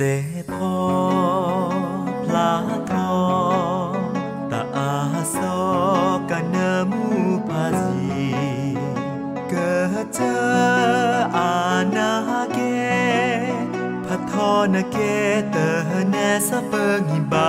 เสพอพลาทอตาอาซอกันเนมูพาจีเกิดเจออาณาเกพัทอนาเกเตแนสะเปิงหิบา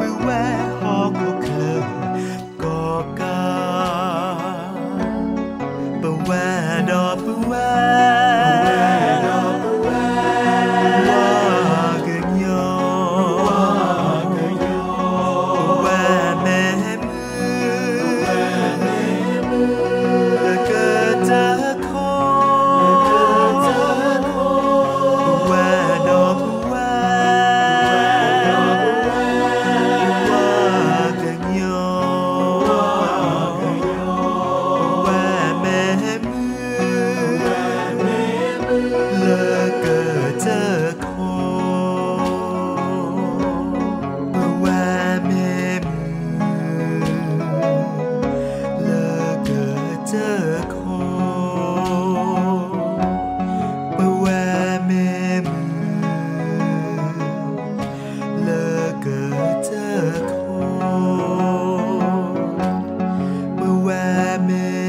you. Amen.